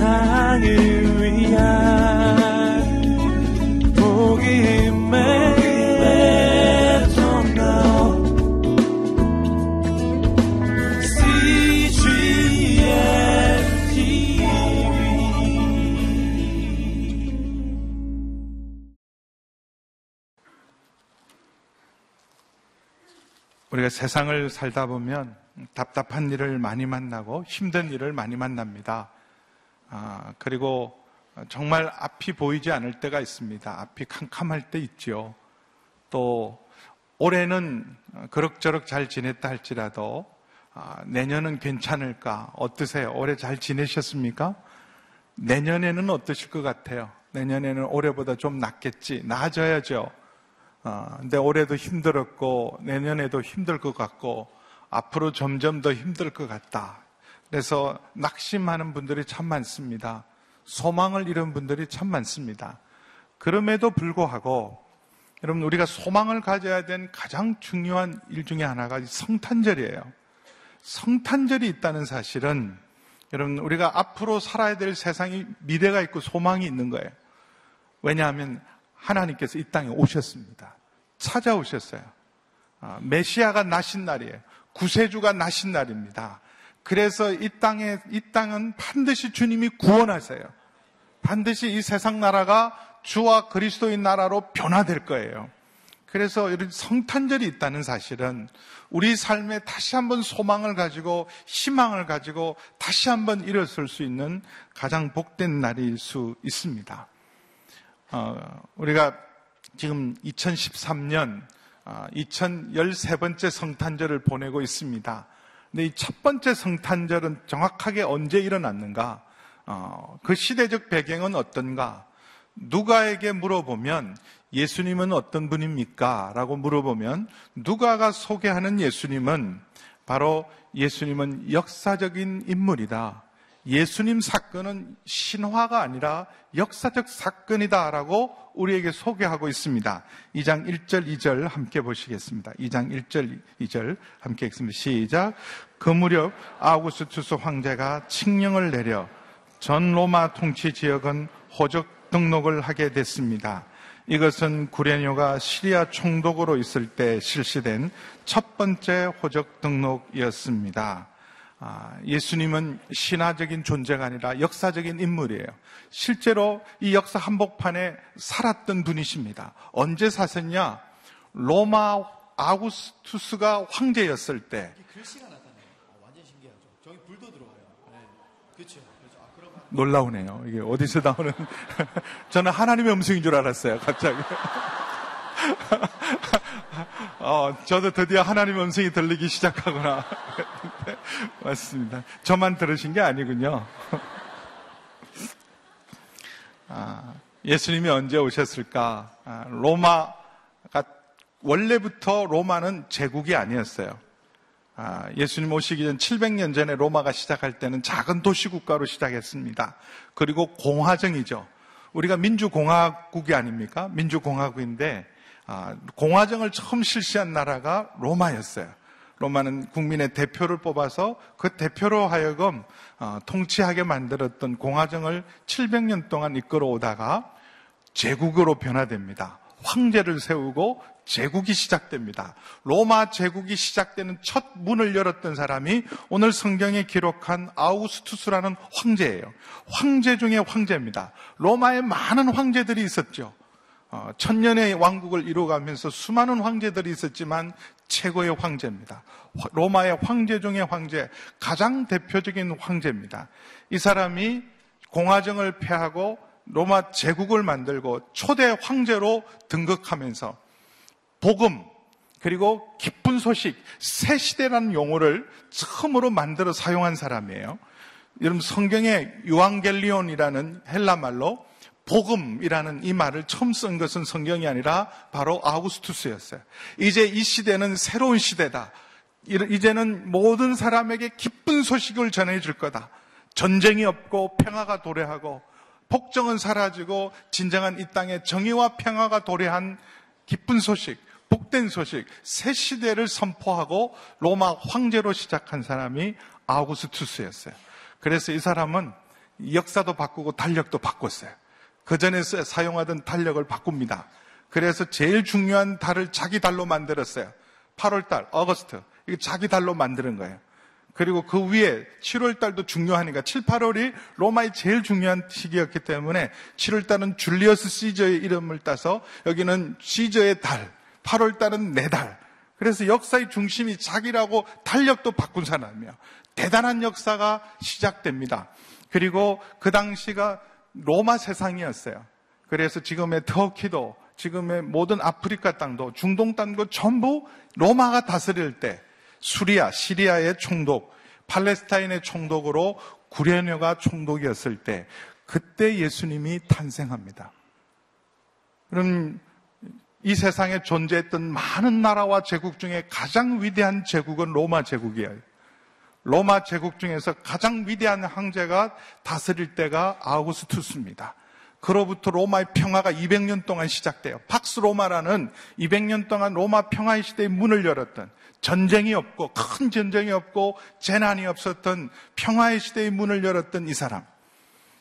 세상을 위한 복음의 우리가 세상을 살다 보면 답답한 일을 많이 만나고 힘든 일을 많이 만납니다. 아, 그리고 정말 앞이 보이지 않을 때가 있습니다. 앞이 캄캄할 때 있죠. 또 올해는 그럭저럭 잘 지냈다 할지라도 아, 내년은 괜찮을까? 어떠세요? 올해 잘 지내셨습니까? 내년에는 어떠실 것 같아요? 내년에는 올해보다 좀 낫겠지. 나아져야죠. 어, 근데 올해도 힘들었고 내년에도 힘들 것 같고 앞으로 점점 더 힘들 것 같다. 그래서 낙심하는 분들이 참 많습니다. 소망을 잃은 분들이 참 많습니다. 그럼에도 불구하고 여러분 우리가 소망을 가져야 된 가장 중요한 일 중에 하나가 성탄절이에요. 성탄절이 있다는 사실은 여러분 우리가 앞으로 살아야 될 세상이 미래가 있고 소망이 있는 거예요. 왜냐하면 하나님께서 이 땅에 오셨습니다. 찾아오셨어요. 아, 메시아가 나신 날이에요. 구세주가 나신 날입니다. 그래서 이 땅에, 이 땅은 반드시 주님이 구원하세요. 반드시 이 세상 나라가 주와 그리스도인 나라로 변화될 거예요. 그래서 이런 성탄절이 있다는 사실은 우리 삶에 다시 한번 소망을 가지고 희망을 가지고 다시 한번 일어설 수 있는 가장 복된 날일 수 있습니다. 어, 우리가 지금 2013년 2013번째 아, 성탄절을 보내고 있습니다. 근데 이 첫 번째 성탄절은 정확하게 언제 일어났는가? 어, 그 시대적 배경은 어떤가? 누가에게 물어보면 예수님은 어떤 분입니까? 라고 물어보면 누가가 소개하는 예수님은 바로 예수님은 역사적인 인물이다. 예수님 사건은 신화가 아니라 역사적 사건이다라고 우리에게 소개하고 있습니다. 2장 1절, 2절 함께 보시겠습니다. 2장 1절, 2절 함께 읽습니다. 시작. 그 무렵 아우구스투스 황제가 칙령을 내려 전 로마 통치 지역은 호적 등록을 하게 됐습니다. 이것은 구레뇨가 시리아 총독으로 있을 때 실시된 첫 번째 호적 등록이었습니다. 아, 예수님은 신화적인 존재가 아니라 역사적인 인물이에요. 실제로 이 역사 한복판에 살았던 분이십니다. 언제 사셨냐? 로마 아구스투스가 황제였을 때. 글씨가 나타나요. 아, 완전 신기하죠. 저기 불도 들어와요. 네. 그렇죠. 그렇죠. 아, 그럼... 놀라우네요. 이게 어디서 나오는 저는 하나님의 음성인 줄 알았어요. 갑자기. 어, 저도 드디어 하나님의 음성이 들리기 시작하구나. 맞습니다. 저만 들으신 게 아니군요. 아, 예수님이 언제 오셨을까? 아, 로마가 원래부터 로마는 제국이 아니었어요. 아, 예수님 오시기 전 700년 전에 로마가 시작할 때는 작은 도시 국가로 시작했습니다. 그리고 공화정이죠. 우리가 민주공화국이 아닙니까? 민주공화국인데 아, 공화정을 처음 실시한 나라가 로마였어요. 로마는 국민의 대표를 뽑아서 그 대표로 하여금 어, 통치하게 만들었던 공화정을 700년 동안 이끌어오다가 제국으로 변화됩니다. 황제를 세우고 제국이 시작됩니다. 로마 제국이 시작되는 첫 문을 열었던 사람이 오늘 성경에 기록한 아우스투스라는 황제예요. 황제 중에 황제입니다. 로마에 많은 황제들이 있었죠. 어, 천년의 왕국을 이루어가면서 수많은 황제들이 있었지만 최고의 황제입니다. 로마의 황제 중의 황제, 가장 대표적인 황제입니다. 이 사람이 공화정을 폐하고 로마 제국을 만들고 초대 황제로 등극하면서 복음, 그리고 기쁜 소식, 새 시대라는 용어를 처음으로 만들어 사용한 사람이에요. 여러분 성경에 유앙겔리온이라는 헬라 말로 복음이라는 이 말을 처음 쓴 것은 성경이 아니라 바로 아우구스투스였어요. 이제 이 시대는 새로운 시대다. 이제는 모든 사람에게 기쁜 소식을 전해줄 거다. 전쟁이 없고 평화가 도래하고 복정은 사라지고 진정한 이 땅에 정의와 평화가 도래한 기쁜 소식, 복된 소식, 새 시대를 선포하고 로마 황제로 시작한 사람이 아우구스투스였어요. 그래서 이 사람은 역사도 바꾸고 달력도 바꿨어요. 그 전에 사용하던 달력을 바꿉니다. 그래서 제일 중요한 달을 자기 달로 만들었어요. 8월 달, 어거스트. 이게 자기 달로 만드는 거예요. 그리고 그 위에 7월 달도 중요하니까 7, 8월이 로마의 제일 중요한 시기였기 때문에 7월 달은 줄리어스 시저의 이름을 따서 여기는 시저의 달, 8월 달은 내 달. 그래서 역사의 중심이 자기라고 달력도 바꾼 사람이에요. 대단한 역사가 시작됩니다. 그리고 그 당시가 로마 세상이었어요. 그래서 지금의 터키도 지금의 모든 아프리카 땅도 중동 땅도 전부 로마가 다스릴 때 수리아, 시리아의 총독, 팔레스타인의 총독으로 구레녀가 총독이었을 때 그때 예수님이 탄생합니다. 그럼 이 세상에 존재했던 많은 나라와 제국 중에 가장 위대한 제국은 로마 제국이에요. 로마 제국 중에서 가장 위대한 황제가 다스릴 때가 아우구스투스입니다. 그로부터 로마의 평화가 200년 동안 시작돼요. 팍스 로마라는 200년 동안 로마 평화의 시대의 문을 열었던 전쟁이 없고 큰 전쟁이 없고 재난이 없었던 평화의 시대의 문을 열었던 이 사람.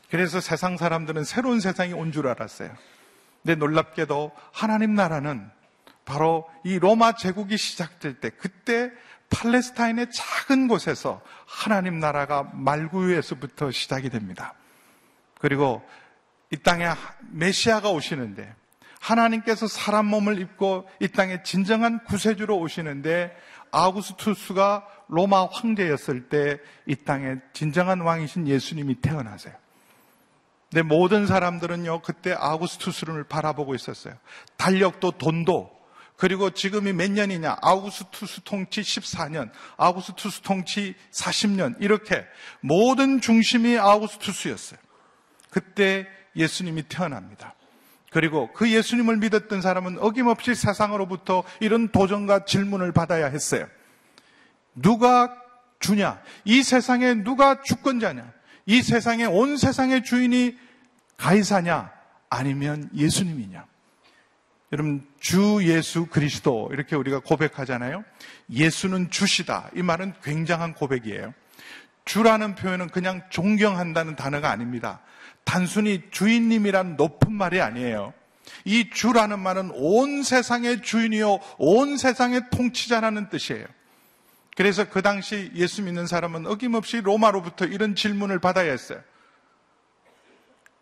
그래서 세상 사람들은 새로운 세상이 온 줄 알았어요. 근데 놀랍게도 하나님 나라는 바로 이 로마 제국이 시작될 때 그때 팔레스타인의 작은 곳에서 하나님 나라가 말구유에서부터 시작이 됩니다. 그리고 이 땅에 메시아가 오시는데 하나님께서 사람 몸을 입고 이 땅에 진정한 구세주로 오시는데 아우구스투스가 로마 황제였을 때 이 땅에 진정한 왕이신 예수님이 태어나세요. 근데 모든 사람들은요, 그때 아우구스투스를 바라보고 있었어요. 달력도 돈도, 그리고 지금이 몇 년이냐? 아우구스투스 통치 14년, 아우구스투스 통치 40년, 이렇게 모든 중심이 아우구스투스였어요. 그때 예수님이 태어납니다. 그리고 그 예수님을 믿었던 사람은 어김없이 세상으로부터 이런 도전과 질문을 받아야 했어요. 누가 주냐? 이 세상에 누가 주권자냐? 이 세상에 온 세상의 주인이 가이사냐? 아니면 예수님이냐? 여러분, 주 예수 그리스도 이렇게 우리가 고백하잖아요. 예수는 주시다. 이 말은 굉장한 고백이에요. 주라는 표현은 그냥 존경한다는 단어가 아닙니다. 단순히 주인님이란 높은 말이 아니에요. 이 주라는 말은 온 세상의 주인이요, 온 세상의 통치자라는 뜻이에요. 그래서 그 당시 예수 믿는 사람은 어김없이 로마로부터 이런 질문을 받아야 했어요.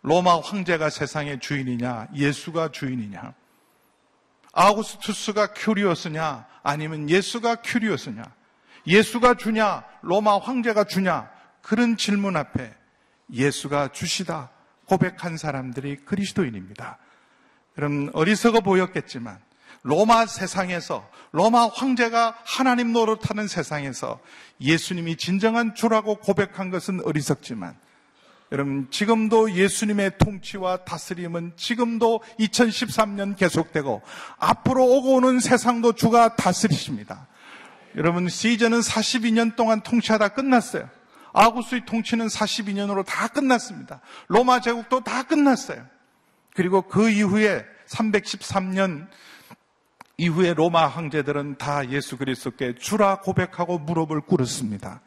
로마 황제가 세상의 주인이냐, 예수가 주인이냐? 아우구스투스가 큐리오스냐, 아니면 예수가 큐리오스냐? 예수가 주냐, 로마 황제가 주냐? 그런 질문 앞에 예수가 주시다. 고백한 사람들이 그리스도인입니다. 그럼 어리석어 보였겠지만 로마 세상에서 로마 황제가 하나님 노릇하는 세상에서 예수님이 진정한 주라고 고백한 것은 어리석지만 여러분 지금도 예수님의 통치와 다스림은 지금도 2013년 계속되고 앞으로 오고 오는 세상도 주가 다스리십니다. 여러분 시즌은 42년 동안 통치하다 끝났어요. 아구스의 통치는 42년으로 다 끝났습니다. 로마 제국도 다 끝났어요. 그리고 그 이후에 313년 이후에 로마 황제들은 다 예수 그리스도께 주라 고백하고 무릎을 꿇었습니다.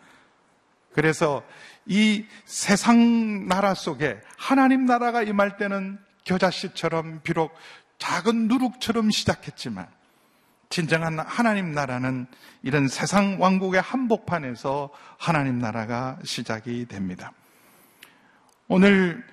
그래서 이 세상 나라 속에 하나님 나라가 임할 때는 겨자씨처럼 비록 작은 누룩처럼 시작했지만 진정한 하나님 나라는 이런 세상 왕국의 한복판에서 하나님 나라가 시작이 됩니다. 오늘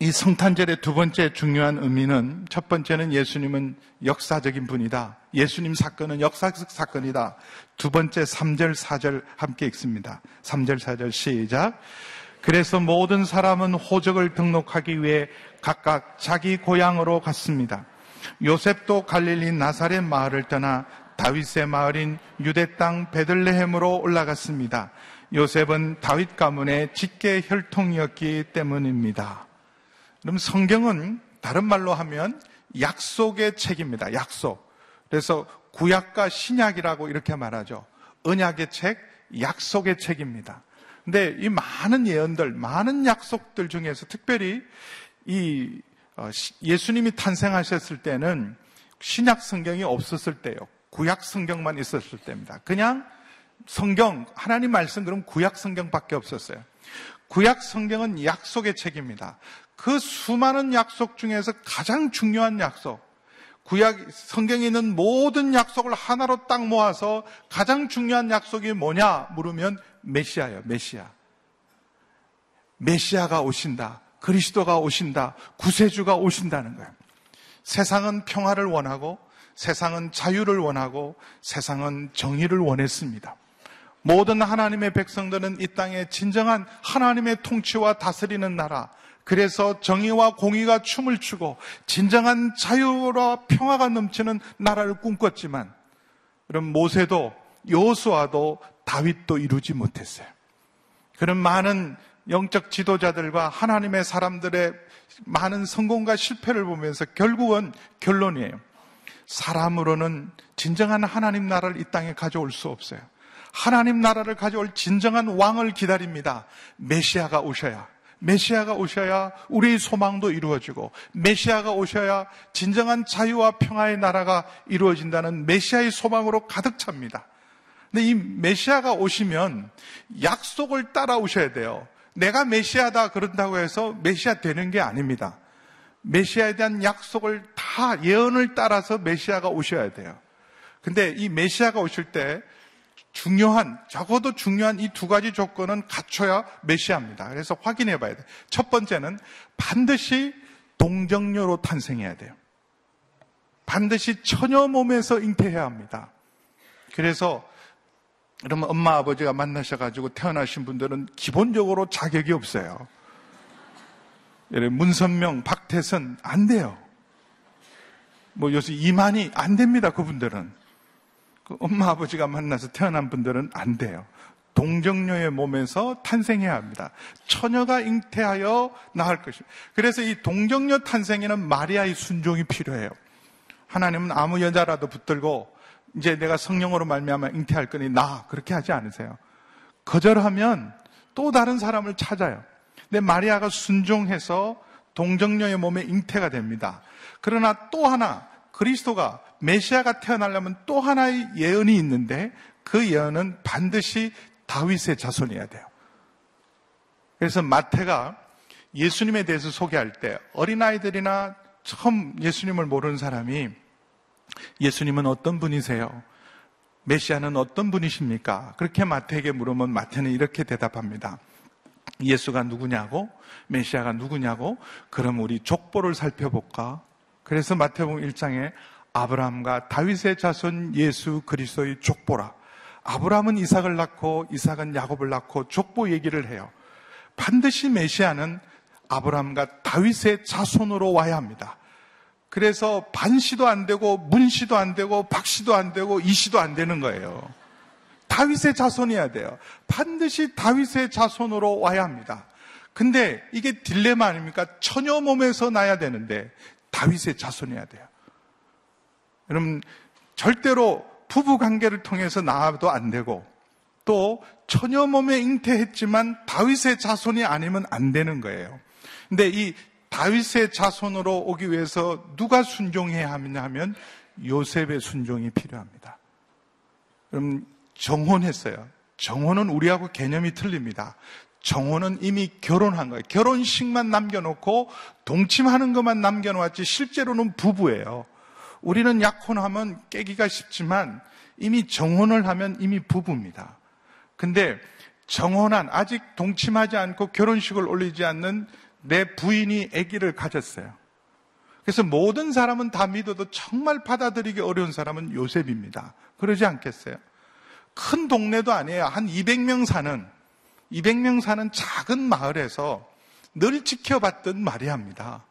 이 성탄절의 두 번째 중요한 의미는 첫 번째는 예수님은 역사적인 분이다. 예수님 사건은 역사적 사건이다. 두 번째 3절, 4절 함께 읽습니다. 3절, 4절 시작. 그래서 모든 사람은 호적을 등록하기 위해 각각 자기 고향으로 갔습니다. 요셉도 갈릴리 나사렛 마을을 떠나 다윗의 마을인 유대 땅 베들레헴으로 올라갔습니다. 요셉은 다윗 가문의 직계 혈통이었기 때문입니다. 그럼 성경은 다른 말로 하면 약속의 책입니다. 약속. 그래서 구약과 신약이라고 이렇게 말하죠. 언약의 책, 약속의 책입니다. 근데 이 많은 예언들, 많은 약속들 중에서 특별히 이 어, 예수님이 탄생하셨을 때는 신약 성경이 없었을 때요. 구약 성경만 있었을 때입니다. 그냥 성경, 하나님 말씀 그럼 구약 성경밖에 없었어요. 구약 성경은 약속의 책입니다. 그 수많은 약속 중에서 가장 중요한 약속, 구약 성경에 있는 모든 약속을 하나로 딱 모아서 가장 중요한 약속이 뭐냐 물으면 메시아예요. 메시아. 메시아가 오신다. 그리스도가 오신다. 구세주가 오신다는 거예요. 세상은 평화를 원하고 세상은 자유를 원하고 세상은 정의를 원했습니다. 모든 하나님의 백성들은 이 땅에 진정한 하나님의 통치와 다스리는 나라, 그래서 정의와 공의가 춤을 추고 진정한 자유와 평화가 넘치는 나라를 꿈꿨지만, 그럼 모세도 여호수아도 다윗도 이루지 못했어요. 그런 많은 영적 지도자들과 하나님의 사람들의 많은 성공과 실패를 보면서 결국은 결론이에요. 사람으로는 진정한 하나님 나라를 이 땅에 가져올 수 없어요. 하나님 나라를 가져올 진정한 왕을 기다립니다. 메시아가 오셔야. 메시아가 오셔야 우리의 소망도 이루어지고 메시아가 오셔야 진정한 자유와 평화의 나라가 이루어진다는 메시아의 소망으로 가득 찹니다. 근데 이 메시아가 오시면 약속을 따라오셔야 돼요. 내가 메시아다 그런다고 해서 메시아 되는 게 아닙니다. 메시아에 대한 약속을 다 예언을 따라서 메시아가 오셔야 돼요. 근데 이 메시아가 오실 때 중요한, 적어도 중요한 이 두 가지 조건은 갖춰야 메시아입니다. 그래서 확인해 봐야 돼요. 첫 번째는 반드시 동정녀로 탄생해야 돼요. 반드시 처녀 몸에서 잉태해야 합니다. 그래서 그러면 엄마 아버지가 만나셔가지고 태어나신 분들은 기본적으로 자격이 없어요. 문선명, 박태선 안 돼요. 뭐 요새 이만희 안 됩니다. 그분들은 그 엄마 아버지가 만나서 태어난 분들은 안 돼요. 동정녀의 몸에서 탄생해야 합니다. 처녀가 잉태하여 나을 것입니다. 그래서 이 동정녀 탄생에는 마리아의 순종이 필요해요. 하나님은 아무 여자라도 붙들고 이제 내가 성령으로 말미암아 잉태할 거니 나 그렇게 하지 않으세요. 거절하면 또 다른 사람을 찾아요. 근데 마리아가 순종해서 동정녀의 몸에 잉태가 됩니다. 그러나 또 하나 그리스도가 메시아가 태어나려면 또 하나의 예언이 있는데 그 예언은 반드시 다윗의 자손이어야 돼요. 그래서 마태가 예수님에 대해서 소개할 때 어린아이들이나 처음 예수님을 모르는 사람이 예수님은 어떤 분이세요? 메시아는 어떤 분이십니까? 그렇게 마태에게 물으면 마태는 이렇게 대답합니다. 예수가 누구냐고? 메시아가 누구냐고? 그럼 우리 족보를 살펴볼까? 그래서 마태복음 1장에 아브라함과 다윗의 자손 예수 그리스도의 족보라. 아브라함은 이삭을 낳고 이삭은 야곱을 낳고 족보 얘기를 해요. 반드시 메시아는 아브라함과 다윗의 자손으로 와야 합니다. 그래서 반시도 안 되고 문시도 안 되고 박시도 안 되고 이시도 안 되는 거예요. 다윗의 자손이어야 돼요. 반드시 다윗의 자손으로 와야 합니다. 근데 이게 딜레마 아닙니까? 처녀 몸에서 나야 되는데 다윗의 자손이어야 돼요. 여러분 절대로 부부 관계를 통해서 나와도 안 되고 또 처녀 몸에 잉태했지만 다윗의 자손이 아니면 안 되는 거예요. 근데 이 다윗의 자손으로 오기 위해서 누가 순종해야 하느냐 하면 요셉의 순종이 필요합니다. 그럼 정혼했어요. 정혼은 우리하고 개념이 틀립니다. 정혼은 이미 결혼한 거예요. 결혼식만 남겨놓고 동침하는 것만 남겨놓았지 실제로는 부부예요. 우리는 약혼하면 깨기가 쉽지만 이미 정혼을 하면 이미 부부입니다. 근데 정혼한 아직 동침하지 않고 결혼식을 올리지 않는 내 부인이 아기를 가졌어요. 그래서 모든 사람은 다 믿어도 정말 받아들이기 어려운 사람은 요셉입니다. 그러지 않겠어요? 큰 동네도 아니에요. 한 200명 사는, 200명 사는 작은 마을에서 늘 지켜봤던 마리아입니다.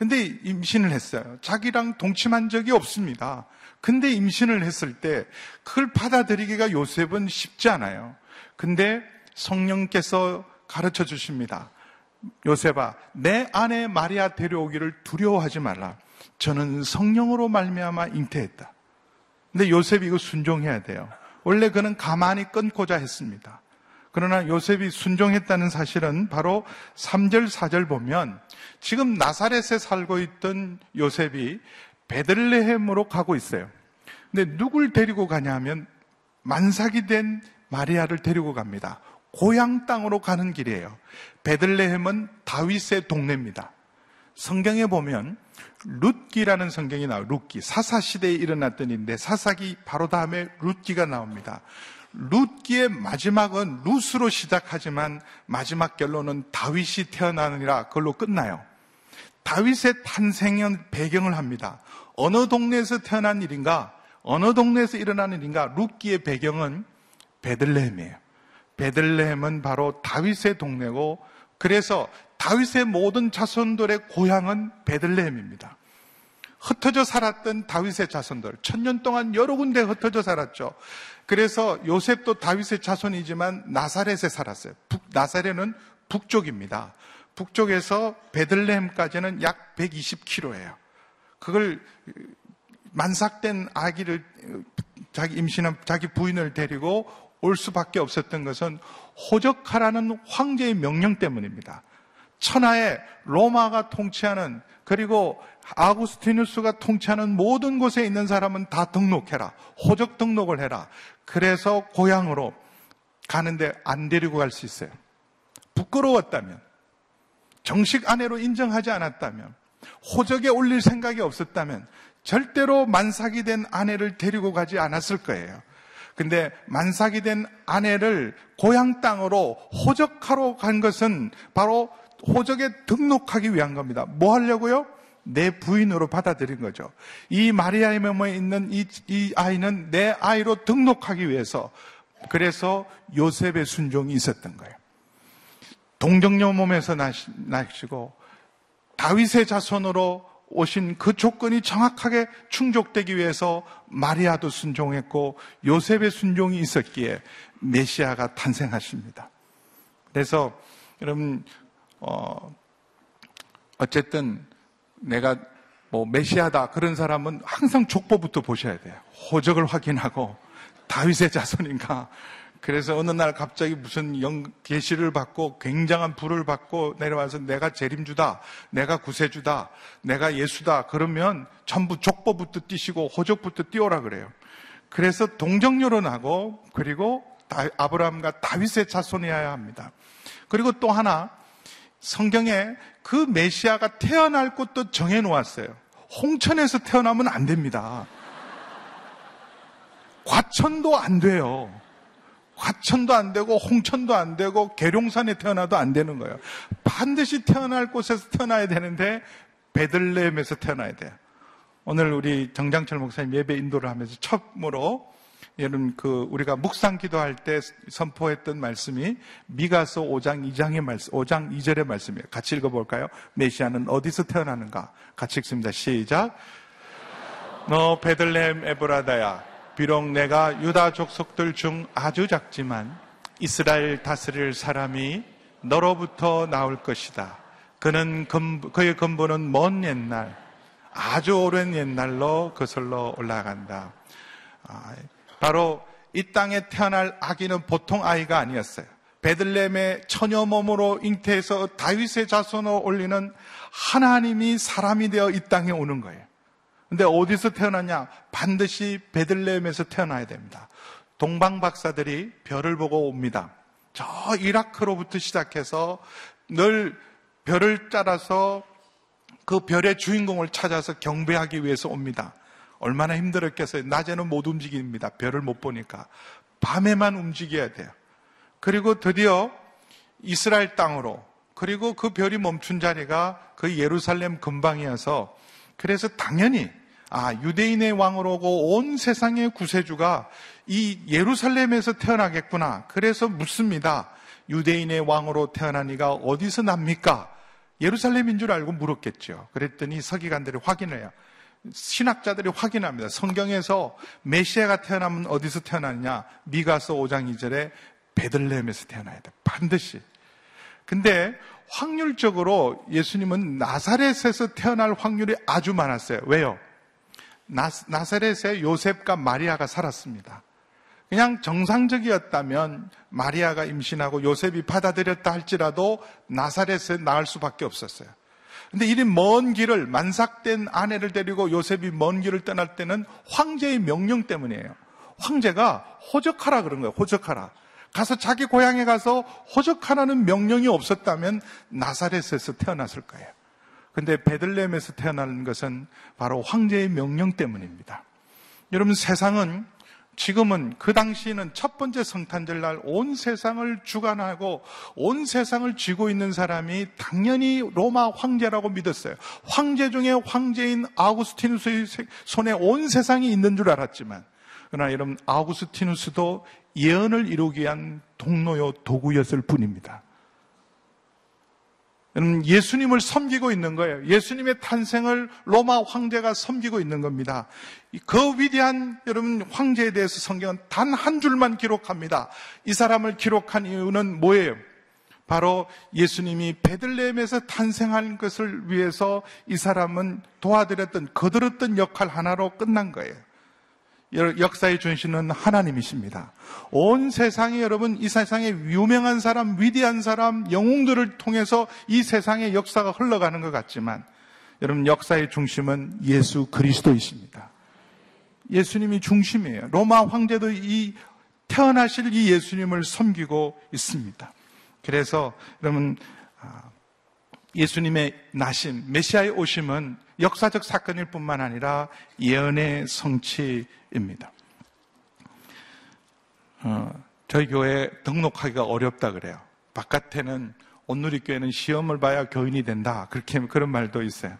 근데 임신을 했어요. 자기랑 동침한 적이 없습니다. 근데 임신을 했을 때 그걸 받아들이기가 요셉은 쉽지 않아요. 근데 성령께서 가르쳐 주십니다. 요셉아, 내 아내 마리아 데려오기를 두려워하지 말라. 저는 성령으로 말미암아 잉태했다. 근데 요셉이 이거 순종해야 돼요. 원래 그는 가만히 끊고자 했습니다. 그러나 요셉이 순종했다는 사실은 바로 3절, 4절 보면 지금 나사렛에 살고 있던 요셉이 베들레헴으로 가고 있어요. 근데 누굴 데리고 가냐 하면 만삭이 된 마리아를 데리고 갑니다. 고향 땅으로 가는 길이에요. 베들레헴은 다윗의 동네입니다. 성경에 보면 룻기라는 성경이 나와요. 룻기. 사사 시대에 일어났던 일인데 사사기 바로 다음에 룻기가 나옵니다. 룻기의 마지막은 룻으로 시작하지만 마지막 결론은 다윗이 태어나느니라 그걸로 끝나요. 다윗의 탄생은 배경을 합니다. 어느 동네에서 태어난 일인가? 어느 동네에서 일어난 일인가? 룻기의 배경은 베들레헴이에요. 베들레헴은 바로 다윗의 동네고 그래서 다윗의 모든 자손들의 고향은 베들레헴입니다. 흩어져 살았던 다윗의 자손들, 천년 동안 여러 군데 흩어져 살았죠. 그래서 요셉도 다윗의 자손이지만 나사렛에 살았어요. 북, 나사렛은 북쪽입니다. 북쪽에서 베들레헴까지는 약 120km예요. 그걸 만삭된 아기를 자기 임신한 자기 부인을 데리고 올 수밖에 없었던 것은 호적하라는 황제의 명령 때문입니다. 천하에 로마가 통치하는 그리고 아구스티누스가 통치하는 모든 곳에 있는 사람은 다 등록해라. 호적 등록을 해라. 그래서 고향으로 가는데 안 데리고 갈 수 있어요. 부끄러웠다면, 정식 아내로 인정하지 않았다면, 호적에 올릴 생각이 없었다면, 절대로 만삭이 된 아내를 데리고 가지 않았을 거예요. 근데 만삭이 된 아내를 고향 땅으로 호적하러 간 것은 바로 호적에 등록하기 위한 겁니다. 뭐 하려고요? 내 부인으로 받아들인 거죠. 이 마리아의 몸에 있는 이, 이 아이는 내 아이로 등록하기 위해서 그래서 요셉의 순종이 있었던 거예요. 동정녀 몸에서 나시고 다윗의 자손으로 오신 그 조건이 정확하게 충족되기 위해서 마리아도 순종했고 요셉의 순종이 있었기에 메시아가 탄생하십니다. 그래서 여러분 어 어쨌든 내가 뭐 메시아다 그런 사람은 항상 족보부터 보셔야 돼요. 호적을 확인하고 다윗의 자손인가 그래서 어느 날 갑자기 무슨 영 계시를 받고 굉장한 불을 받고 내려와서 내가 재림주다, 내가 구세주다, 내가 예수다 그러면 전부 족보부터 띄시고 호적부터 띄워라 그래요. 그래서 동정녀론하고 그리고 아브라함과 다윗의 자손이어야 합니다. 그리고 또 하나 성경에 그 메시아가 태어날 곳도 정해 놓았어요. 홍천에서 태어나면 안 됩니다. 과천도 안 돼요. 화천도 안 되고 홍천도 안 되고 계룡산에 태어나도 안 되는 거예요. 반드시 태어날 곳에서 태어나야 되는데 베들레헴에서 태어나야 돼요. 오늘 우리 정장철 목사님 예배 인도를 하면서 처음으로 여러분 그 우리가 묵상 기도할 때 선포했던 말씀이 미가서 5장 2장의 말씀, 5장 2절의 말씀이에요. 같이 읽어볼까요? 메시아는 어디서 태어나는가? 같이 읽습니다. 시작. 너 베들레헴 에브라다야 비록 내가 유다 족속들 중 아주 작지만 이스라엘 다스릴 사람이 너로부터 나올 것이다. 그는 근, 그의 근본은 먼 옛날, 아주 오랜 옛날로 거슬러 올라간다. 아, 바로 이 땅에 태어날 아기는 보통 아이가 아니었어요. 베들렘의 처녀 몸으로 잉태해서 다윗의 자손으로 올리는 하나님이 사람이 되어 이 땅에 오는 거예요. 근데 어디서 태어났냐? 반드시 베들레헴에서 태어나야 됩니다. 동방 박사들이 별을 보고 옵니다. 저 이라크로부터 시작해서 늘 별을 따라서 그 별의 주인공을 찾아서 경배하기 위해서 옵니다. 얼마나 힘들었겠어요. 낮에는 못 움직입니다. 별을 못 보니까. 밤에만 움직여야 돼요. 그리고 드디어 이스라엘 땅으로 그리고 그 별이 멈춘 자리가 그 예루살렘 근방이어서 그래서 당연히 아, 유대인의 왕으로 오고 온 세상의 구세주가 이 예루살렘에서 태어나겠구나. 그래서 묻습니다. 유대인의 왕으로 태어난 이가 어디서 납니까? 예루살렘인 줄 알고 물었겠죠. 그랬더니 서기관들이 확인해요. 신학자들이 확인합니다. 성경에서 메시아가 태어나면 어디서 태어났냐? 미가서 5장 2절에 베들레헴에서 태어나야 돼. 반드시. 근데 확률적으로 예수님은 나사렛에서 태어날 확률이 아주 많았어요. 왜요? 나사렛에 요셉과 마리아가 살았습니다. 그냥 정상적이었다면 마리아가 임신하고 요셉이 받아들였다 할지라도 나사렛에 나을 수밖에 없었어요. 근데 이리 먼 길을 만삭된 아내를 데리고 요셉이 먼 길을 떠날 때는 황제의 명령 때문이에요. 황제가 호적하라 그런 거예요. 호적하라. 가서 자기 고향에 가서 호적하라는 명령이 없었다면 나사렛에서 태어났을 거예요. 근데 베들레헴에서 태어나는 것은 바로 황제의 명령 때문입니다. 여러분 세상은 지금은 그 당시에는 첫 번째 성탄절 날 온 세상을 주관하고 온 세상을 쥐고 있는 사람이 당연히 로마 황제라고 믿었어요. 황제 중에 황제인 아우구스티누스의 손에 온 세상이 있는 줄 알았지만 그러나 여러분 아우구스티누스도 예언을 이루기 위한 동로요 도구였을 뿐입니다. 예수님을 섬기고 있는 거예요. 예수님의 탄생을 로마 황제가 섬기고 있는 겁니다. 그 위대한 여러분 황제에 대해서 성경은 단 한 줄만 기록합니다. 이 사람을 기록한 이유는 뭐예요? 바로 예수님이 베들레헴에서 탄생한 것을 위해서 이 사람은 도와드렸던 거들었던 역할 하나로 끝난 거예요. 역사의 중심은 하나님이십니다. 온 세상에 여러분 이 세상에 유명한 사람, 위대한 사람, 영웅들을 통해서 이 세상의 역사가 흘러가는 것 같지만 여러분 역사의 중심은 예수 그리스도이십니다. 예수님이 중심이에요. 로마 황제도 이 태어나실 이 예수님을 섬기고 있습니다. 그래서 여러분 아, 예수님의 나심, 메시아의 오심은 역사적 사건일 뿐만 아니라 예언의 성취입니다. 어, 저희 교회 등록하기가 어렵다 그래요. 바깥에는 온누리교회는 시험을 봐야 교인이 된다. 그렇게 그런 말도 있어요.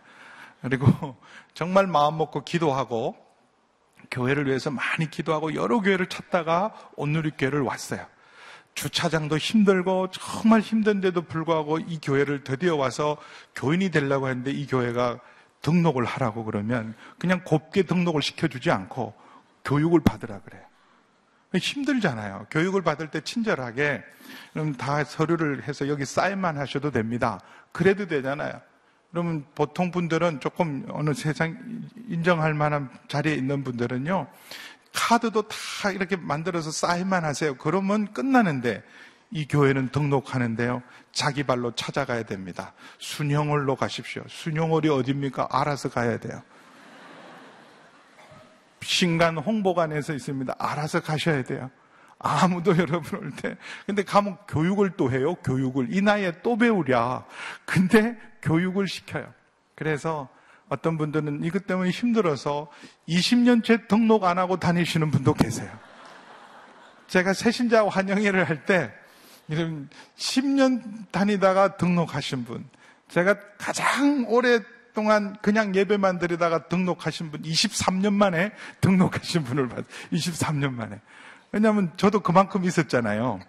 그리고 정말 마음 먹고 기도하고 교회를 위해서 많이 기도하고 여러 교회를 찾다가 온누리교회를 왔어요. 주차장도 힘들고 정말 힘든데도 불구하고 이 교회를 드디어 와서 교인이 되려고 했는데 이 교회가 등록을 하라고 그러면 그냥 곱게 등록을 시켜주지 않고 교육을 받으라 그래요. 힘들잖아요. 교육을 받을 때 친절하게 그럼 다 서류를 해서 여기 사인만 하셔도 됩니다. 그래도 되잖아요. 그러면 보통 분들은 조금 어느 세상 인정할 만한 자리에 있는 분들은요. 카드도 다 이렇게 만들어서 사인만 하세요. 그러면 끝나는데 이 교회는 등록하는데요. 자기 발로 찾아가야 됩니다. 순영월로 가십시오. 순영월이 어딥니까? 알아서 가야 돼요. 신간 홍보관에서 있습니다. 알아서 가셔야 돼요. 아무도 여러분 올 때. 근데 가면 교육을 또 해요. 교육을. 이 나이에 또 배우랴. 근데 교육을 시켜요. 그래서 어떤 분들은 이것 때문에 힘들어서 20년째 등록 안 하고 다니시는 분도 계세요. 제가 새신자 환영회를 할때 이런 10년 다니다가 등록하신 분, 제가 가장 오랫동안 그냥 예배만 드리다가 등록하신 분, 23년 만에 등록하신 분을 봤어요. 23년 만에. 왜냐하면 저도 그만큼 있었잖아요.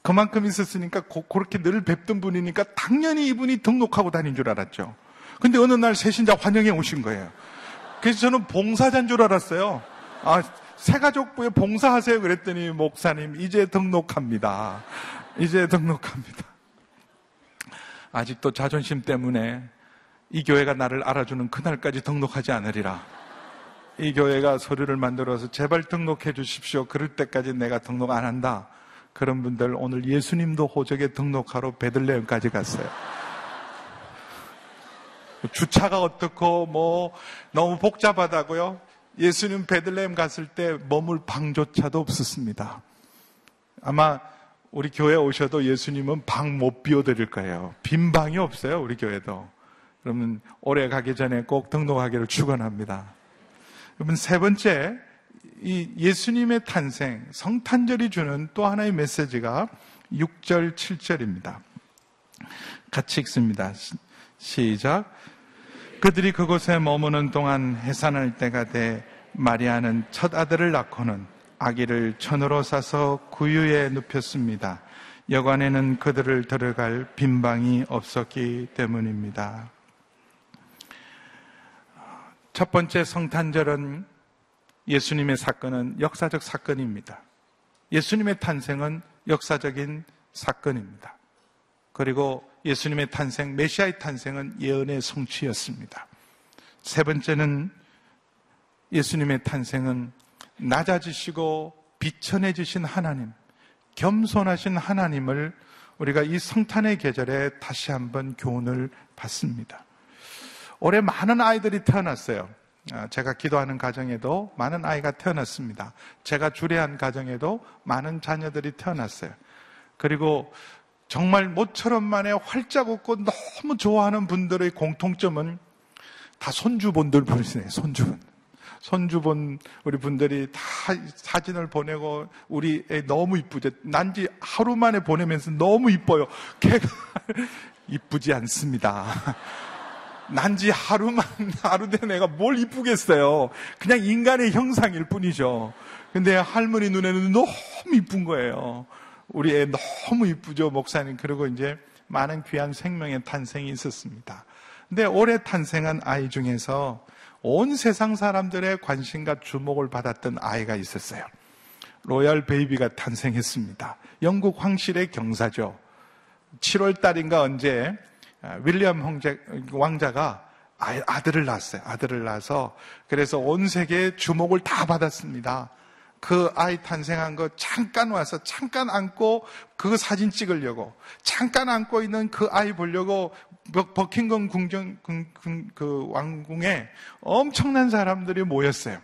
그만큼 있었으니까 고, 그렇게 늘 뵙던 분이니까 당연히 이분이 등록하고 다닌 줄 알았죠. 근데 어느 날 새신자 환영회 오신 거예요. 그래서 저는 봉사자인 줄 알았어요. 아, 새가족부에 봉사하세요. 그랬더니 목사님 이제 등록합니다. 이제 등록합니다. 아직도 자존심 때문에 이 교회가 나를 알아주는 그날까지 등록하지 않으리라. 이 교회가 서류를 만들어서 제발 등록해 주십시오. 그럴 때까지 내가 등록 안 한다. 그런 분들 오늘 예수님도 호적에 등록하러 베들레헴까지 갔어요. 주차가 어떻고 뭐 너무 복잡하다고요? 예수님 베들레헴 갔을 때 머물 방조차도 없었습니다. 아마 우리 교회 오셔도 예수님은 방 못 비워드릴 거예요. 빈 방이 없어요, 우리 교회도. 그러면 올해 가기 전에 꼭 등록하기를 축원합니다. 여러분 세 번째 이 예수님의 탄생, 성탄절이 주는 또 하나의 메시지가 6절, 7절입니다. 같이 읽습니다. 시작. 그들이 그곳에 머무는 동안 해산할 때가 돼 마리아는 첫 아들을 낳고는 아기를 천으로 싸서 구유에 눕혔습니다. 여관에는 그들을 들어갈 빈방이 없었기 때문입니다. 첫 번째 성탄절은 예수님의 사건은 역사적 사건입니다. 예수님의 탄생은 역사적인 사건입니다. 그리고 예수님의 탄생, 메시아의 탄생은 예언의 성취였습니다. 세 번째는 예수님의 탄생은 낮아지시고 비천해지신 하나님, 겸손하신 하나님을 우리가 이 성탄의 계절에 다시 한번 교훈을 받습니다. 올해 많은 아이들이 태어났어요. 아, 제가 기도하는 가정에도 많은 아이가 태어났습니다. 제가 주례한 가정에도 많은 자녀들이 태어났어요. 그리고 정말 모처럼 만에 활짝 웃고 너무 좋아하는 분들의 공통점은 다 손주분들 보시네요. 손주분. 손주분 우리 분들이 다 사진을 보내고 우리 애 너무 이쁘죠. 난지 하루 만에 보내면서 너무 이뻐요. 걔가 이쁘지 않습니다. 난지 하루만 하루 된 애가 뭘 이쁘겠어요. 그냥 인간의 형상일 뿐이죠. 근데 할머니 눈에는 너무 이쁜 거예요. 우리 애 너무 이쁘죠, 목사님. 그리고 이제 많은 귀한 생명의 탄생이 있었습니다. 근데 올해 탄생한 아이 중에서 온 세상 사람들의 관심과 주목을 받았던 아이가 있었어요. 로얄 베이비가 탄생했습니다. 영국 황실의 경사죠. 7월 달인가 언제 아, 윌리엄 홍제, 왕자가 아들을 낳았어요. 아들을 낳아서 그래서 온 세계의 주목을 다 받았습니다. 그 아이 탄생한 거 잠깐 와서 잠깐 안고 그 사진 찍으려고 잠깐 안고 있는 그 아이 보려고 버킹엄 궁정 그 왕궁에 엄청난 사람들이 모였어요.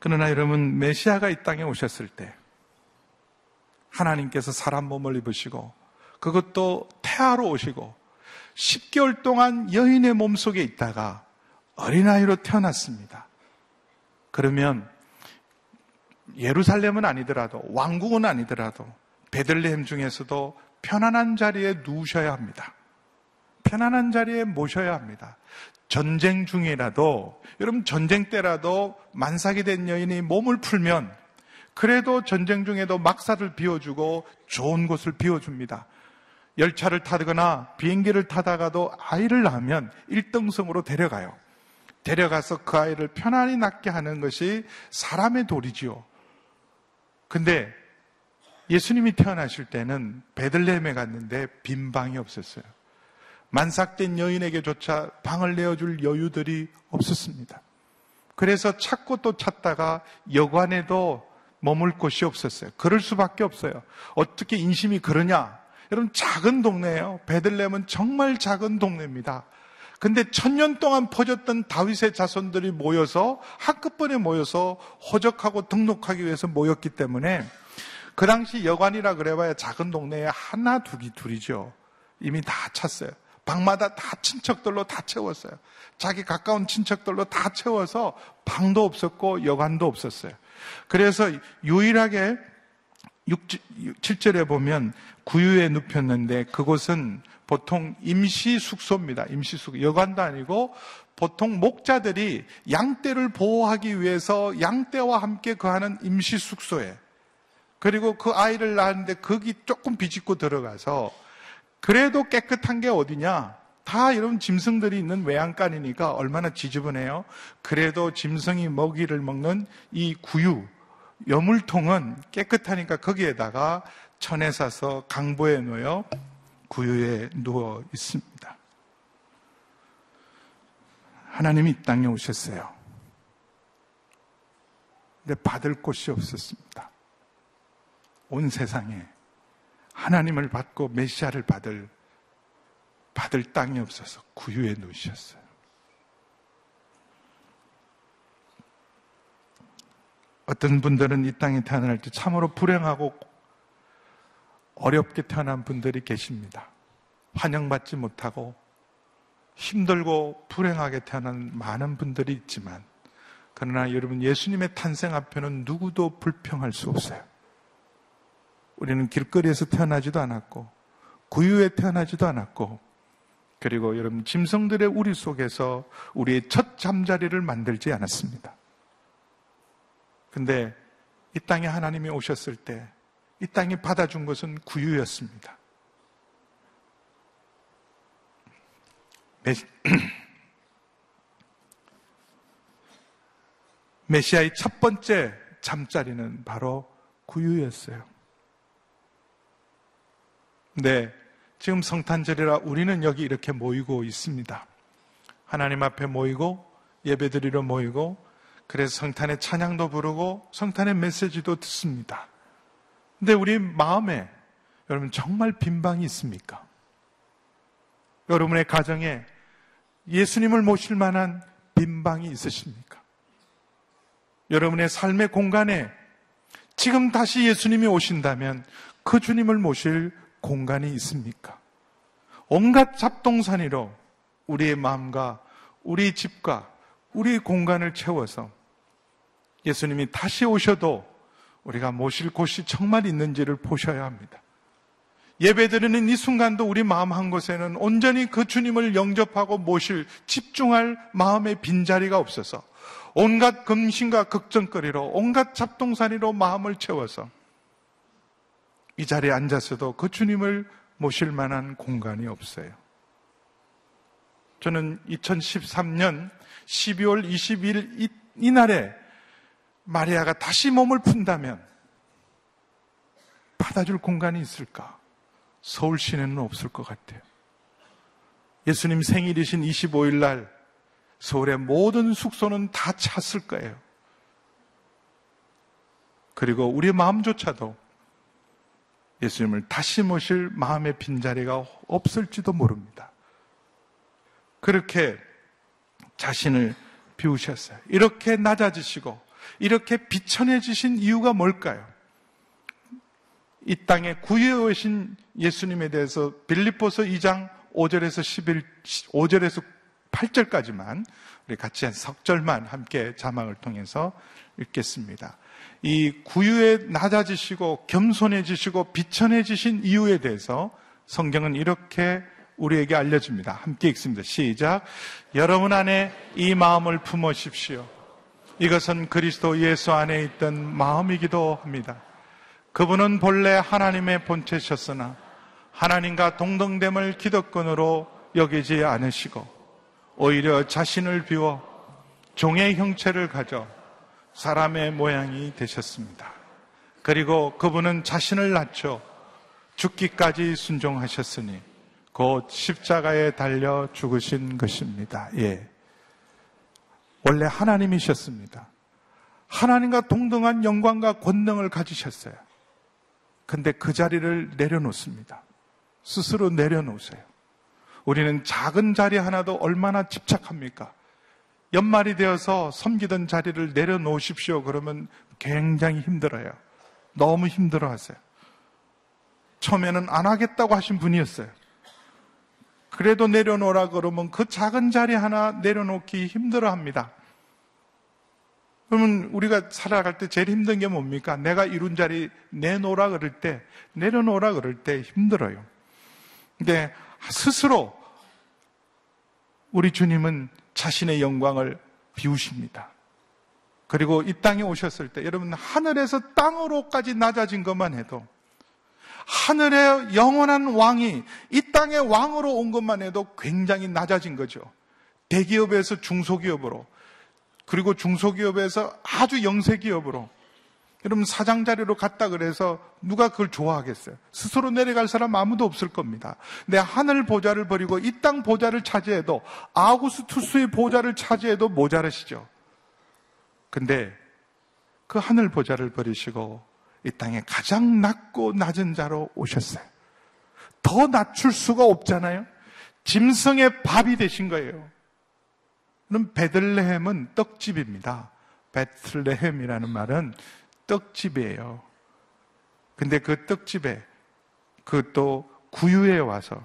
그러나 여러분 메시아가 이 땅에 오셨을 때 하나님께서 사람 몸을 입으시고 그것도 태아로 오시고 10개월 동안 여인의 몸속에 있다가 어린아이로 태어났습니다. 그러면 예루살렘은 아니더라도 왕국은 아니더라도 베들레헴 중에서도 편안한 자리에 누우셔야 합니다. 편안한 자리에 모셔야 합니다. 전쟁 중이라도 여러분 전쟁 때라도 만삭이 된 여인이 몸을 풀면 그래도 전쟁 중에도 막사를 비워주고 좋은 곳을 비워줍니다. 열차를 타거나 비행기를 타다가도 아이를 낳으면 1등성으로 데려가요. 데려가서 그 아이를 편안히 낳게 하는 것이 사람의 도리지요. 근데 예수님이 태어나실 때는 베들레헴에 갔는데 빈 방이 없었어요. 만삭된 여인에게조차 방을 내어줄 여유들이 없었습니다. 그래서 찾고 또 찾다가 여관에도 머물 곳이 없었어요. 그럴 수밖에 없어요. 어떻게 인심이 그러냐? 여러분 작은 동네예요. 베들레헴은 정말 작은 동네입니다. 근데 천년 동안 퍼졌던 다윗의 자손들이 모여서 한꺼번에 모여서 호적하고 등록하기 위해서 모였기 때문에 그 당시 여관이라 그래봐야 작은 동네에 하나 두기 둘이죠. 이미 다 찼어요. 방마다 다 친척들로 다 채웠어요. 자기 가까운 친척들로 다 채워서 방도 없었고 여관도 없었어요. 그래서 유일하게 6, 7절에 보면 구유에 눕혔는데 그곳은 보통 임시 숙소입니다. 임시 숙소. 여관도 아니고 보통 목자들이 양떼를 보호하기 위해서 양떼와 함께 거하는 임시 숙소에 그리고 그 아이를 낳았는데 거기 조금 비집고 들어가서 그래도 깨끗한 게 어디냐? 다 이런 짐승들이 있는 외양간이니까 얼마나 지저분해요. 그래도 짐승이 먹이를 먹는 이 구유, 여물통은 깨끗하니까 거기에다가 천에 사서 강보에 놓여 구유에 누워 있습니다. 하나님이 이 땅에 오셨어요. 근데 받을 곳이 없었습니다. 온 세상에 하나님을 받고 메시아를 받을 받을 땅이 없어서 구유에 누우셨어요. 어떤 분들은 이 땅에 태어날 때 참으로 불행하고 어렵게 태어난 분들이 계십니다. 환영받지 못하고 힘들고 불행하게 태어난 많은 분들이 있지만 그러나 여러분 예수님의 탄생 앞에는 누구도 불평할 수 없어요. 우리는 길거리에서 태어나지도 않았고 구유에 태어나지도 않았고 그리고 여러분 짐승들의 우리 속에서 우리의 첫 잠자리를 만들지 않았습니다. 근데 이 땅에 하나님이 오셨을 때 이 땅이 받아준 것은 구유였습니다. 메시아의 첫 번째 잠자리는 바로 구유였어요. 네, 지금 성탄절이라 우리는 여기 이렇게 모이고 있습니다. 하나님 앞에 모이고 예배드리러 모이고 그래서 성탄의 찬양도 부르고 성탄의 메시지도 듣습니다. 근데 우리 마음에 여러분 정말 빈방이 있습니까? 여러분의 가정에 예수님을 모실 만한 빈 방이 있으십니까? 여러분의 삶의 공간에 지금 다시 예수님이 오신다면 그 주님을 모실 공간이 있습니까? 온갖 잡동사니로 우리의 마음과 우리 집과 우리 공간을 채워서 예수님이 다시 오셔도 우리가 모실 곳이 정말 있는지를 보셔야 합니다. 예배드리는 이 순간도 우리 마음 한 곳에는 온전히 그 주님을 영접하고 모실 집중할 마음의 빈자리가 없어서 온갖 금신과 걱정거리로 온갖 잡동사니로 마음을 채워서 이 자리에 앉아서도 그 주님을 모실 만한 공간이 없어요. 저는 2013년 12월 20일 이, 이날에 마리아가 다시 몸을 푼다면 받아줄 공간이 있을까? 서울 시내는 없을 것 같아요. 예수님 생일이신 25일 날 서울의 모든 숙소는 다 찼을 거예요. 그리고 우리 마음조차도 예수님을 다시 모실 마음의 빈자리가 없을지도 모릅니다. 그렇게 자신을 비우셨어요. 이렇게 낮아지시고 이렇게 비천해지신 이유가 뭘까요? 이 땅에 구유해 오신 예수님에 대해서 빌립보서 2장 5절에서 11, 5절에서 8절까지만 우리 같이 한 석절만 함께 자막을 통해서 읽겠습니다. 이 구유에 낮아지시고 겸손해지시고 비천해지신 이유에 대해서 성경은 이렇게 우리에게 알려줍니다. 함께 읽습니다. 시작. 여러분 안에 이 마음을 품으십시오. 이것은 그리스도 예수 안에 있던 마음이기도 합니다. 그분은 본래 하나님의 본체셨으나 하나님과 동등됨을 기득권으로 여기지 않으시고 오히려 자신을 비워 종의 형체를 가져 사람의 모양이 되셨습니다. 그리고 그분은 자신을 낮춰 죽기까지 순종하셨으니 곧 십자가에 달려 죽으신 것입니다. 예. 원래 하나님이셨습니다. 하나님과 동등한 영광과 권능을 가지셨어요. 근데 그 자리를 내려놓습니다. 스스로 내려놓으세요. 우리는 작은 자리 하나도 얼마나 집착합니까? 연말이 되어서 섬기던 자리를 내려놓으십시오. 그러면 굉장히 힘들어요. 너무 힘들어 하세요. 처음에는 안 하겠다고 하신 분이었어요. 그래도 내려놓으라 그러면 그 작은 자리 하나 내려놓기 힘들어 합니다. 그러면 우리가 살아갈 때 제일 힘든 게 뭡니까? 내가 이룬 자리 내놓으라 그럴 때, 내려놓으라 그럴 때 힘들어요. 근데 스스로 우리 주님은 자신의 영광을 비우십니다. 그리고 이 땅에 오셨을 때 여러분 하늘에서 땅으로까지 낮아진 것만 해도 하늘의 영원한 왕이 이 땅의 왕으로 온 것만 해도 굉장히 낮아진 거죠. 대기업에서 중소기업으로 그리고 중소기업에서 아주 영세기업으로 여러분 사장 자리로 갔다 그래서 누가 그걸 좋아하겠어요? 스스로 내려갈 사람 아무도 없을 겁니다. 내 하늘 보좌를 버리고 이 땅 보좌를 차지해도 아구스투스의 보좌를 차지해도 모자르시죠. 근데 그 하늘 보좌를 버리시고 이 땅에 가장 낮고 낮은 자로 오셨어요. 더 낮출 수가 없잖아요. 짐승의 밥이 되신 거예요. 그럼 베들레헴은 떡집입니다. 베틀레헴이라는 말은 떡집이에요. 근데 그 떡집에 그 또 구유에 와서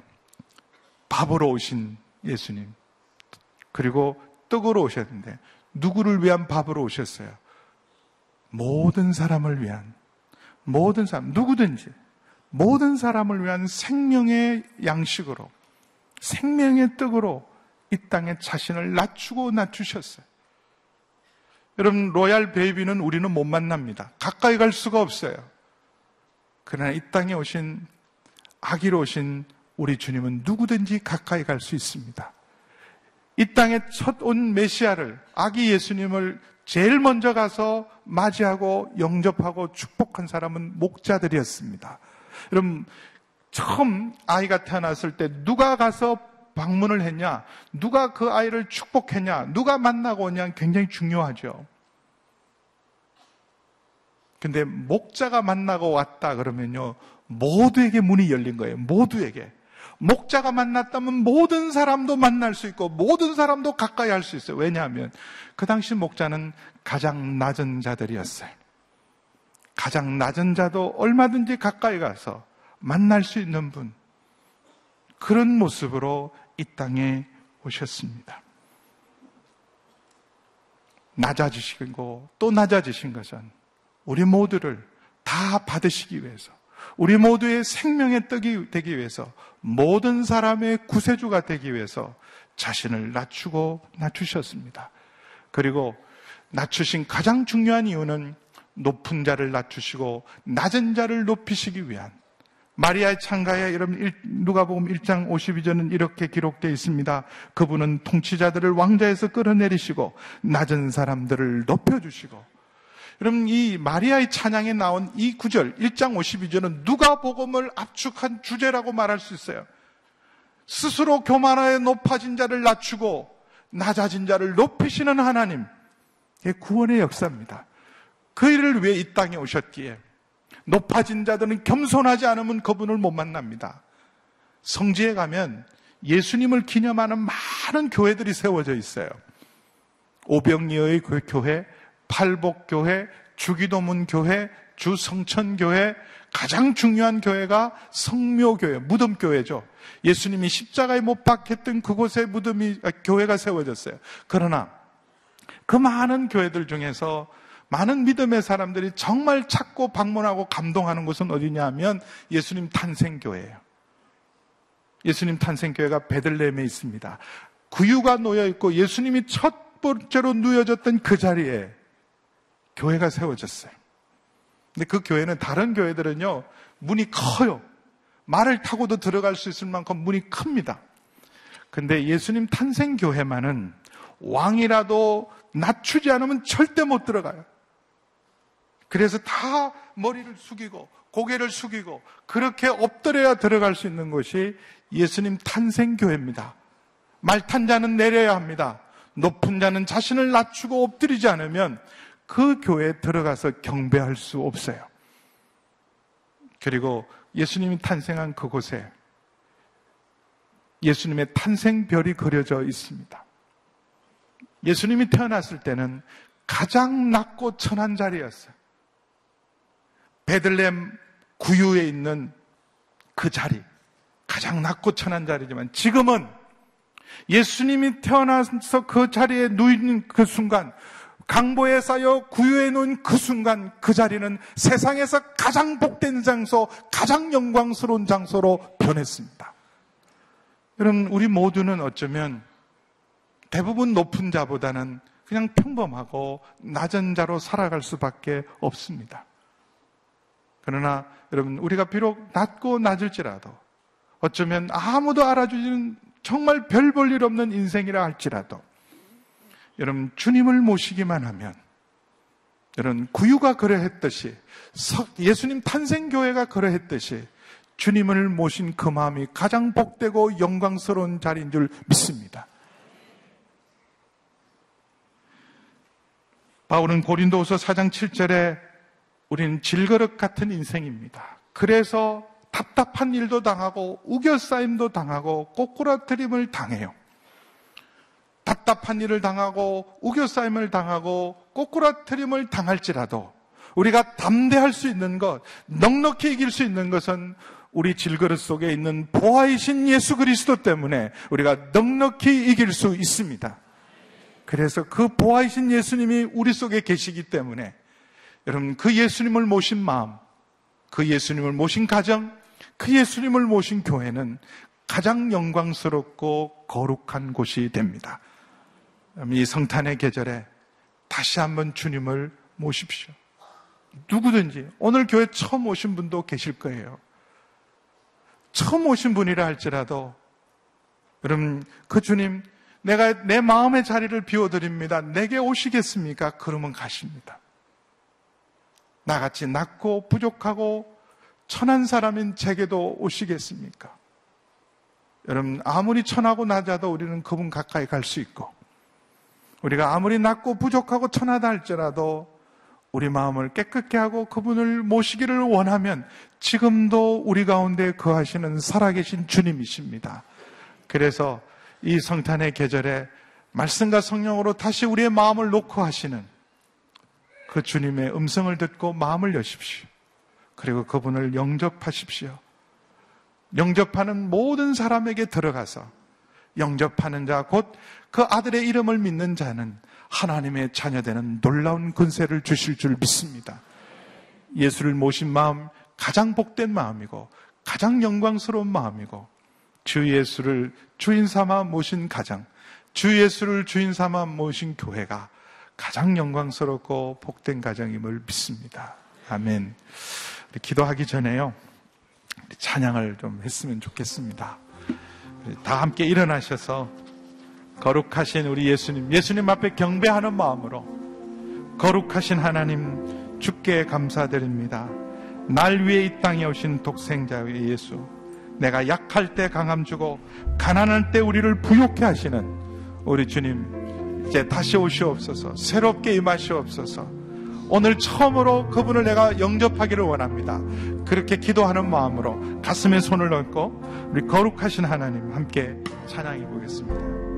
밥으로 오신 예수님 그리고 떡으로 오셨는데 누구를 위한 밥으로 오셨어요? 모든 사람을 위한 모든 사람 누구든지 모든 사람을 위한 생명의 양식으로 생명의 떡으로 이 땅에 자신을 낮추고 낮추셨어요. 여러분, 로얄 베이비는 우리는 못 만납니다. 가까이 갈 수가 없어요. 그러나 이 땅에 오신, 아기로 오신 우리 주님은 누구든지 가까이 갈 수 있습니다. 이 땅에 첫 온 메시아를, 아기 예수님을 제일 먼저 가서 맞이하고 영접하고 축복한 사람은 목자들이었습니다. 여러분, 처음 아이가 태어났을 때 누가 가서 방문을 했냐, 누가 그 아이를 축복했냐, 누가 만나고 오냐 굉장히 중요하죠. 근데 목자가 만나고 왔다 그러면요, 모두에게 문이 열린 거예요. 모두에게. 목자가 만났다면 모든 사람도 만날 수 있고 모든 사람도 가까이 할 수 있어요. 왜냐하면 그 당시 목자는 가장 낮은 자들이었어요. 가장 낮은 자도 얼마든지 가까이 가서 만날 수 있는 분. 그런 모습으로 이 땅에 오셨습니다. 낮아지시고 또 낮아지신 것은 우리 모두를 다 받으시기 위해서 우리 모두의 생명의 떡이 되기 위해서 모든 사람의 구세주가 되기 위해서 자신을 낮추고 낮추셨습니다. 그리고 낮추신 가장 중요한 이유는 높은 자를 낮추시고 낮은 자를 높이시기 위한 마리아의 창가에 여러분 누가복음 1장 52절은 이렇게 기록되어 있습니다. 그분은 통치자들을 왕자에서 끌어내리시고 낮은 사람들을 높여 주시고 여러분 이 마리아의 찬양에 나온 이 구절 1장 52절은 누가 복음을 압축한 주제라고 말할 수 있어요. 스스로 교만하여 높아진 자를 낮추고 낮아진 자를 높이시는 하나님 구원의 역사입니다. 그 일을 위해 이 땅에 오셨기에 높아진 자들은 겸손하지 않으면 그분을 못 만납니다. 성지에 가면 예수님을 기념하는 많은 교회들이 세워져 있어요. 그 교회, 팔복교회, 주기도문 교회, 주성천교회, 가장 중요한 교회가 성묘교회, 무덤교회죠. 예수님이 십자가에 못 박혔던 그곳에 무덤이, 아, 교회가 세워졌어요. 그러나 그 많은 교회들 중에서 많은 믿음의 사람들이 정말 찾고 방문하고 감동하는 곳은 어디냐 하면 예수님 탄생교회예요. 예수님 탄생교회가 베들레헴에 있습니다. 구유가 놓여 있고 예수님이 첫 번째로 누여졌던 그 자리에 교회가 세워졌어요. 근데 그 교회는 다른 교회들은요, 문이 커요. 말을 타고도 들어갈 수 있을 만큼 문이 큽니다. 근데 예수님 탄생교회만은 왕이라도 낮추지 않으면 절대 못 들어가요. 그래서 다 머리를 숙이고 고개를 숙이고 그렇게 엎드려야 들어갈 수 있는 것이 예수님 탄생교회입니다. 말 탄 자는 내려야 합니다. 높은 자는 자신을 낮추고 엎드리지 않으면 그 교회에 들어가서 경배할 수 없어요. 그리고 예수님이 탄생한 그곳에 예수님의 탄생별이 그려져 있습니다. 예수님이 태어났을 때는 가장 낮고 천한 자리였어요. 베들렘 구유에 있는 그 자리, 가장 낮고 천한 자리지만 지금은 예수님이 태어나서 그 자리에 누인 그 순간, 강보에 쌓여 구유에 놓은 그 순간 그 자리는 세상에서 가장 복된 장소, 가장 영광스러운 장소로 변했습니다. 여러분, 우리 모두는 어쩌면 대부분 높은 자보다는 그냥 평범하고 낮은 자로 살아갈 수밖에 없습니다. 그러나 여러분, 우리가 비록 낮고 낮을지라도 어쩌면 아무도 알아주지는 정말 별 볼 일 없는 인생이라 할지라도 여러분, 주님을 모시기만 하면 여러분, 구유가 그러했듯이 예수님 탄생 교회가 그러했듯이 주님을 모신 그 마음이 가장 복되고 영광스러운 자리인 줄 믿습니다. 바울은 고린도후서 4장 7절에 우리는 질그릇 같은 인생입니다. 그래서 답답한 일도 당하고 우겨싸임도 당하고 꼬꾸라트림을 당해요. 답답한 일을 당하고 우겨싸임을 당하고 꼬꾸라트림을 당할지라도 우리가 담대할 수 있는 것, 넉넉히 이길 수 있는 것은 우리 질그릇 속에 있는 보아이신 예수 그리스도 때문에 우리가 넉넉히 이길 수 있습니다. 그래서 그 보아이신 예수님이 우리 속에 계시기 때문에 여러분, 그 예수님을 모신 마음, 그 예수님을 모신 가정, 그 예수님을 모신 교회는 가장 영광스럽고 거룩한 곳이 됩니다. 이 성탄의 계절에 다시 한번 주님을 모십시오. 누구든지 오늘 교회 처음 오신 분도 계실 거예요. 처음 오신 분이라 할지라도 여러분 그 주님 내가 내 마음의 자리를 비워드립니다. 내게 오시겠습니까? 그러면 가십니다. 나같이 낮고 부족하고 천한 사람인 제게도 오시겠습니까? 여러분, 아무리 천하고 낮아도 우리는 그분 가까이 갈 수 있고, 우리가 아무리 낮고 부족하고 천하다 할지라도 우리 마음을 깨끗게 하고 그분을 모시기를 원하면 지금도 우리 가운데 거하시는 살아계신 주님이십니다. 그래서 이 성탄의 계절에 말씀과 성령으로 다시 우리의 마음을 놓고 하시는 그 주님의 음성을 듣고 마음을 여십시오. 그리고 그분을 영접하십시오. 영접하는 모든 사람에게 들어가서 영접하는 자, 곧그 아들의 이름을 믿는 자는 하나님의 자녀되는 놀라운 근세를 주실 줄 믿습니다. 예수를 모신 마음, 가장 복된 마음이고, 가장 영광스러운 마음이고, 주 예수를 주인 삼아 모신 가정, 주 예수를 주인 삼아 모신 교회가 가장 영광스럽고 복된 가정임을 믿습니다. 아멘. 기도하기 전에요. 찬양을 좀 했으면 좋겠습니다. 다 함께 일어나셔서 거룩하신 우리 예수님, 예수님 앞에 경배하는 마음으로 거룩하신 하나님 주께 감사드립니다. 날 위해 이 땅에 오신 독생자의 예수, 내가 약할 때 강함 주고 가난할 때 우리를 부욕해 하시는 우리 주님, 이제 다시 오시옵소서, 새롭게 임하시옵소서, 오늘 처음으로 그분을 내가 영접하기를 원합니다. 그렇게 기도하는 마음으로 가슴에 손을 얹고 우리 거룩하신 하나님 함께 찬양해 보겠습니다.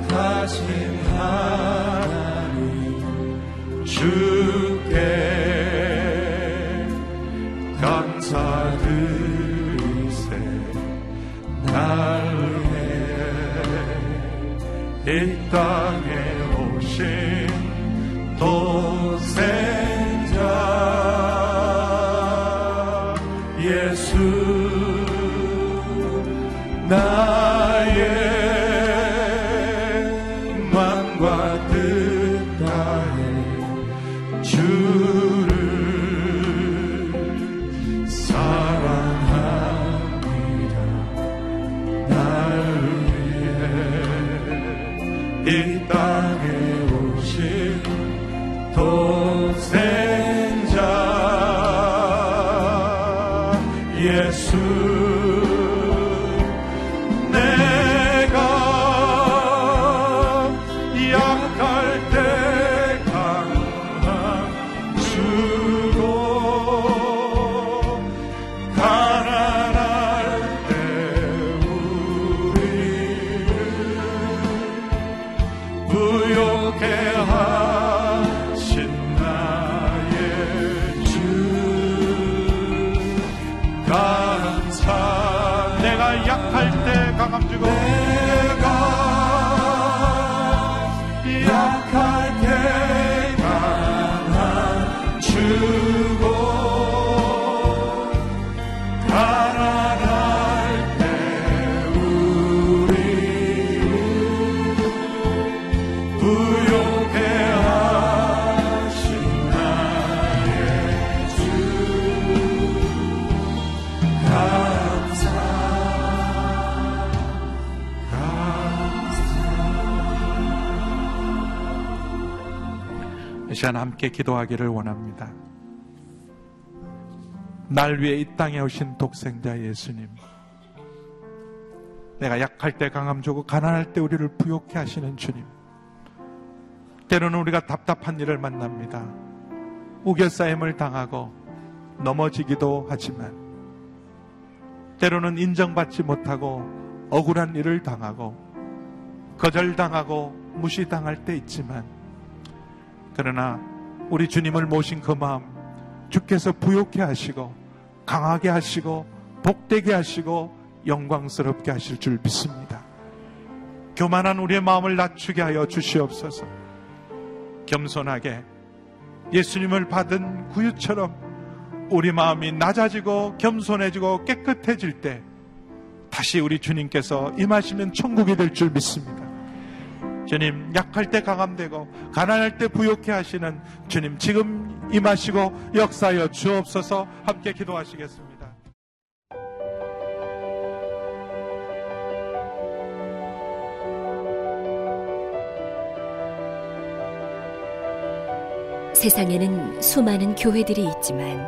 거룩하신 하나님 주 시간 함께 기도하기를 원합니다. 날 위해 이 땅에 오신 독생자 예수님. 내가 약할 때 강함 주고 가난할 때 우리를 부욕해 하시는 주님. 때로는 우리가 답답한 일을 만납니다. 우겨싸임을 당하고 넘어지기도 하지만 때로는 인정받지 못하고 억울한 일을 당하고 거절당하고 무시당할 때 있지만 그러나 우리 주님을 모신 그 마음 주께서 부욕해 하시고 강하게 하시고 복되게 하시고 영광스럽게 하실 줄 믿습니다. 교만한 우리의 마음을 낮추게 하여 주시옵소서. 겸손하게 예수님을 받은 구유처럼 우리 마음이 낮아지고 겸손해지고 깨끗해질 때 다시 우리 주님께서 임하시면 천국이 될 줄 믿습니다. 주님 약할 때 강함되고 가난할 때 부욕해 하시는 주님 지금 임하시고 역사하여 주옵소서 함께 기도하시겠습니다. 세상에는 수많은 교회들이 있지만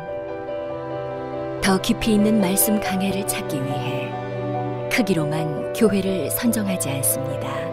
더 깊이 있는 말씀 강해를 찾기 위해 크기로만 교회를 선정하지 않습니다.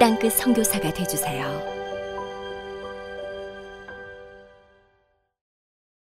땅끝 선교사가 되주세요.